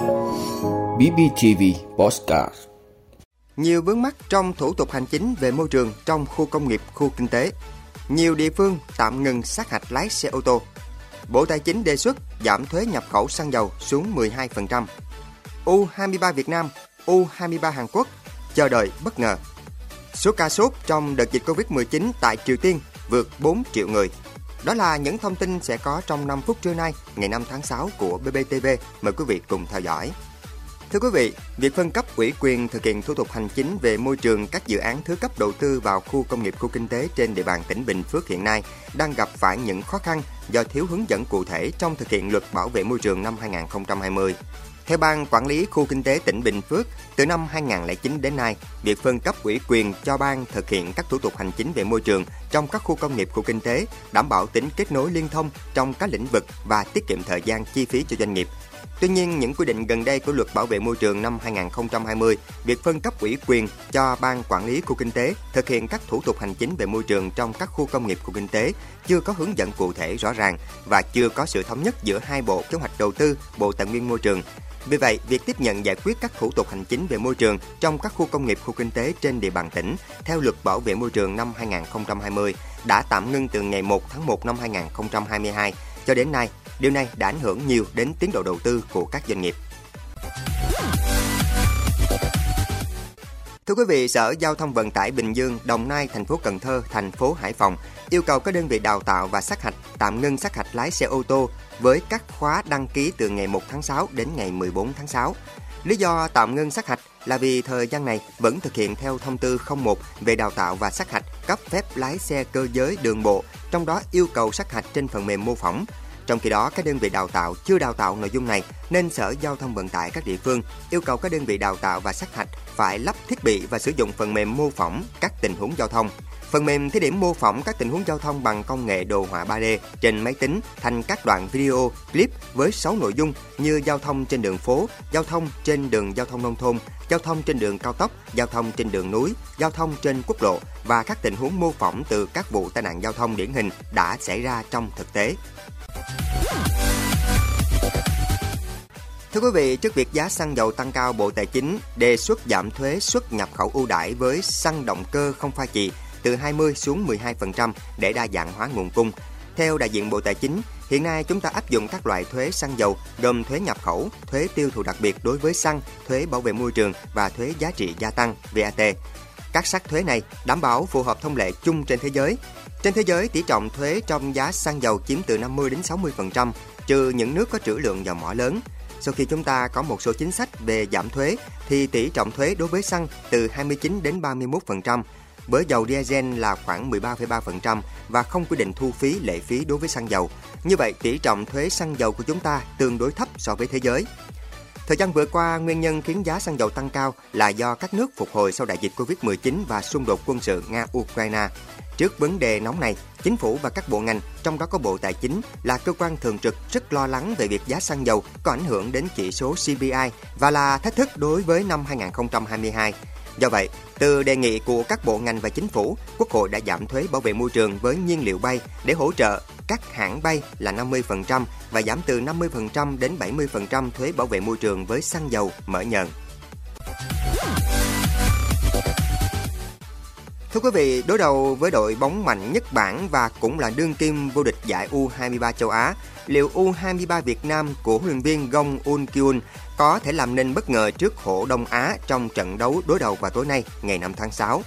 BBTV Postcard Nhiều vướng mắc trong thủ tục hành chính về môi trường trong khu công nghiệp, khu kinh tế. Nhiều địa phương tạm ngừng sát hạch lái xe ô tô. Bộ Tài chính đề xuất giảm thuế nhập khẩu xăng dầu xuống 12%. U23 Việt Nam, U23 Hàn Quốc chờ đợi bất ngờ. Số ca sốt trong đợt dịch Covid-19 tại Triều Tiên vượt 4 triệu người. Đó là những thông tin sẽ có trong 5 phút trưa nay, ngày 5 tháng 6 của BBTV. Mời quý vị cùng theo dõi. Thưa quý vị, việc phân cấp ủy quyền thực hiện thủ tục hành chính về môi trường các dự án thứ cấp đầu tư vào khu công nghiệp khu kinh tế trên địa bàn tỉnh Bình Phước hiện nay đang gặp phải những khó khăn do thiếu hướng dẫn cụ thể trong thực hiện luật bảo vệ môi trường năm 2020. Theo Ban Quản lý Khu Kinh tế tỉnh Bình Phước, từ năm 2009 đến nay, việc phân cấp ủy quyền cho ban thực hiện các thủ tục hành chính về môi trường trong các khu công nghiệp khu kinh tế, đảm bảo tính kết nối liên thông trong các lĩnh vực và tiết kiệm thời gian chi phí cho doanh nghiệp. Tuy nhiên, những quy định gần đây của luật bảo vệ môi trường năm 2020, việc phân cấp ủy quyền cho ban quản lý khu kinh tế thực hiện các thủ tục hành chính về môi trường trong các khu công nghiệp khu kinh tế chưa có hướng dẫn cụ thể rõ ràng và chưa có sự thống nhất giữa hai bộ kế hoạch đầu tư, Bộ Tài nguyên Môi trường vì vậy, việc tiếp nhận giải quyết các thủ tục hành chính về môi trường trong các khu công nghiệp, khu kinh tế trên địa bàn tỉnh theo luật bảo vệ môi trường năm 2020 đã tạm ngưng từ ngày 1 tháng 1 năm 2022 cho đến nay. Điều này đã ảnh hưởng nhiều đến tiến độ đầu tư của các doanh nghiệp. Thưa quý vị, Sở Giao thông Vận tải Bình Dương, Đồng Nai, thành phố Cần Thơ, thành phố Hải Phòng yêu cầu các đơn vị đào tạo và sát hạch tạm ngưng sát hạch lái xe ô tô với các khóa đăng ký từ ngày 1 tháng 6 đến ngày 14 tháng 6. Lý do tạm ngưng sát hạch là vì thời gian này vẫn thực hiện theo thông tư 01 về đào tạo và sát hạch cấp phép lái xe cơ giới đường bộ, trong đó yêu cầu sát hạch trên phần mềm mô phỏng. Trong khi đó, các đơn vị đào tạo chưa đào tạo nội dung này nên Sở Giao thông Vận tải các địa phương yêu cầu các đơn vị đào tạo và sát hạch phải lắp thiết bị và sử dụng phần mềm mô phỏng các tình huống giao thông. Phần mềm thí điểm mô phỏng các tình huống giao thông bằng công nghệ đồ họa 3D trên máy tính thành các đoạn video, clip với 6 nội dung như giao thông trên đường phố, giao thông trên đường giao thông nông thôn, giao thông trên đường cao tốc, giao thông trên đường núi, giao thông trên quốc lộ và các tình huống mô phỏng từ các vụ tai nạn giao thông điển hình đã xảy ra trong thực tế. Thưa quý vị, trước việc giá xăng dầu tăng cao, Bộ Tài chính đề xuất giảm thuế xuất nhập khẩu ưu đãi với xăng động cơ không pha chì từ 20 xuống 12% để đa dạng hóa nguồn cung. Theo đại diện Bộ Tài chính, hiện nay chúng ta áp dụng các loại thuế xăng dầu gồm thuế nhập khẩu, thuế tiêu thụ đặc biệt đối với xăng, thuế bảo vệ môi trường và thuế giá trị gia tăng VAT. Các sắc thuế này đảm bảo phù hợp thông lệ chung trên thế giới. Trên thế giới, tỷ trọng thuế trong giá xăng dầu chiếm từ 50 đến 60%, trừ những nước có trữ lượng dầu mỏ lớn. Sau khi chúng ta có một số chính sách về giảm thuế thì tỷ trọng thuế đối với xăng từ 29 đến 31%, với dầu diesel là khoảng 13,3% và không quy định thu phí lệ phí đối với xăng dầu. Như vậy, tỷ trọng thuế xăng dầu của chúng ta tương đối thấp so với thế giới. Thời gian vừa qua, nguyên nhân khiến giá xăng dầu tăng cao là do các nước phục hồi sau đại dịch Covid-19 và xung đột quân sự Nga-Ukraine. Trước vấn đề nóng này, chính phủ và các bộ ngành, trong đó có Bộ Tài chính, là cơ quan thường trực rất lo lắng về việc giá xăng dầu có ảnh hưởng đến chỉ số CPI và là thách thức đối với năm 2022. Do vậy, từ đề nghị của các bộ ngành và chính phủ, Quốc hội đã giảm thuế bảo vệ môi trường với nhiên liệu bay để hỗ trợ các hãng bay là 50% và giảm từ 50% đến 70% thuế bảo vệ môi trường với xăng dầu, mỡ nhờn. Thưa quý vị, đối đầu với đội bóng mạnh nhất bảng và cũng là đương kim vô địch giải U23 châu Á, liệu U23 Việt Nam của huấn luyện viên Gong Un Kyun có thể làm nên bất ngờ trước hổ Đông Á trong trận đấu đối đầu vào tối nay, ngày 5 tháng 6?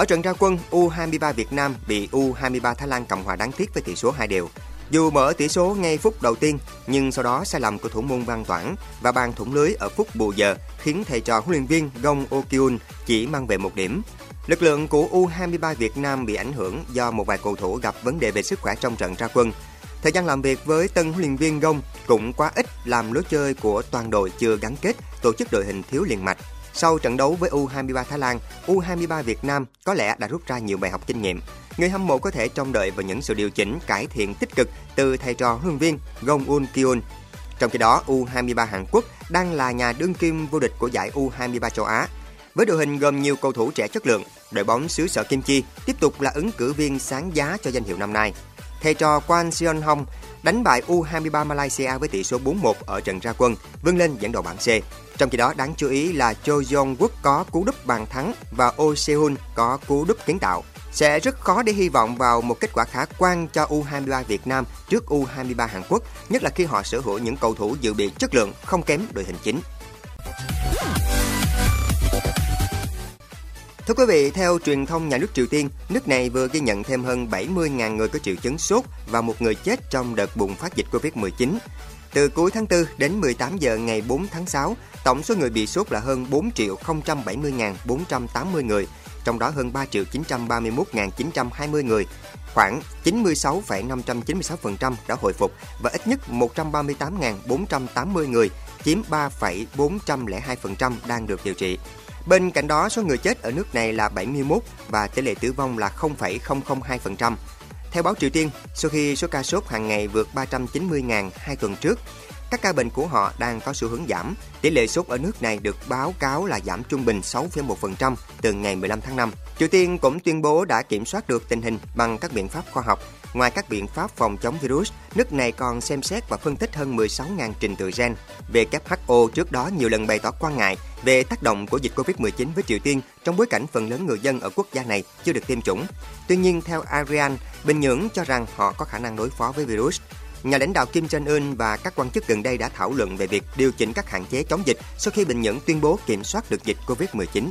Ở trận ra quân, U23 Việt Nam bị U23 Thái Lan cầm hòa đáng tiếc với tỷ số 2 đều. Dù mở tỷ số ngay phút đầu tiên, nhưng sau đó sai lầm của thủ môn Văn Toản và bàn thủng lưới ở phút bù giờ khiến thầy trò huấn luyện viên Gong Okyun chỉ mang về một điểm. Lực lượng của U23 Việt Nam bị ảnh hưởng do một vài cầu thủ gặp vấn đề về sức khỏe trong trận ra quân. Thời gian làm việc với tân huấn luyện viên Gong cũng quá ít làm lối chơi của toàn đội chưa gắn kết, tổ chức đội hình thiếu liền mạch. Sau trận đấu với U23 Thái Lan, U23 Việt Nam có lẽ đã rút ra nhiều bài học kinh nghiệm. Người hâm mộ có thể trông đợi vào những sự điều chỉnh cải thiện tích cực từ thầy trò huấn luyện viên Gong Un Kyun. Trong khi đó, U23 Hàn Quốc đang là nhà đương kim vô địch của giải U23 châu Á. Với đội hình gồm nhiều cầu thủ trẻ chất lượng, đội bóng xứ sở Kim Chi tiếp tục là ứng cử viên sáng giá cho danh hiệu năm nay thầy trò Quan Sion Hong đánh bại U23 Malaysia với tỷ số 4-1 ở trận ra quân, vươn lên dẫn đầu bảng C. Trong khi đó, đáng chú ý là Cho Jong Wook có cú đúp bàn thắng và Oh Sehun có cú đúp kiến tạo. Sẽ rất khó để hy vọng vào một kết quả khả quan cho U23 Việt Nam trước U23 Hàn Quốc, nhất là khi họ sở hữu những cầu thủ dự bị chất lượng không kém đội hình chính. Thưa quý vị, theo truyền thông nhà nước Triều Tiên, nước này vừa ghi nhận thêm hơn 70.000 người có triệu chứng sốt và một người chết trong đợt bùng phát dịch Covid-19. Từ cuối tháng 4 đến 18 giờ ngày 4 tháng 6, tổng số người bị sốt là hơn 4 triệu 070.480 người, trong đó hơn 3 triệu 931.920 người. Khoảng 96,596% đã hồi phục và ít nhất 138.480 người, chiếm 3,402% đang được điều trị. Bên cạnh đó, số người chết ở nước này là 71 và tỷ lệ tử vong là 0,002%. Theo báo Triều Tiên, sau khi số ca sốt hàng ngày vượt 390.000 hai tuần trước, các ca bệnh của họ đang có xu hướng giảm. Tỷ lệ sốt ở nước này được báo cáo là giảm trung bình 6,1% từ ngày 15 tháng 5. Triều Tiên cũng tuyên bố đã kiểm soát được tình hình bằng các biện pháp khoa học. Ngoài các biện pháp phòng chống virus, nước này còn xem xét và phân tích hơn 16.000 trình tự gen. WHO trước đó nhiều lần bày tỏ quan ngại về tác động của dịch Covid-19 với Triều Tiên trong bối cảnh phần lớn người dân ở quốc gia này chưa được tiêm chủng. Tuy nhiên, theo Arian, Bình Nhưỡng cho rằng họ có khả năng đối phó với virus. Nhà lãnh đạo Kim Jong-un và các quan chức gần đây đã thảo luận về việc điều chỉnh các hạn chế chống dịch sau khi Bình Nhưỡng tuyên bố kiểm soát được dịch Covid-19.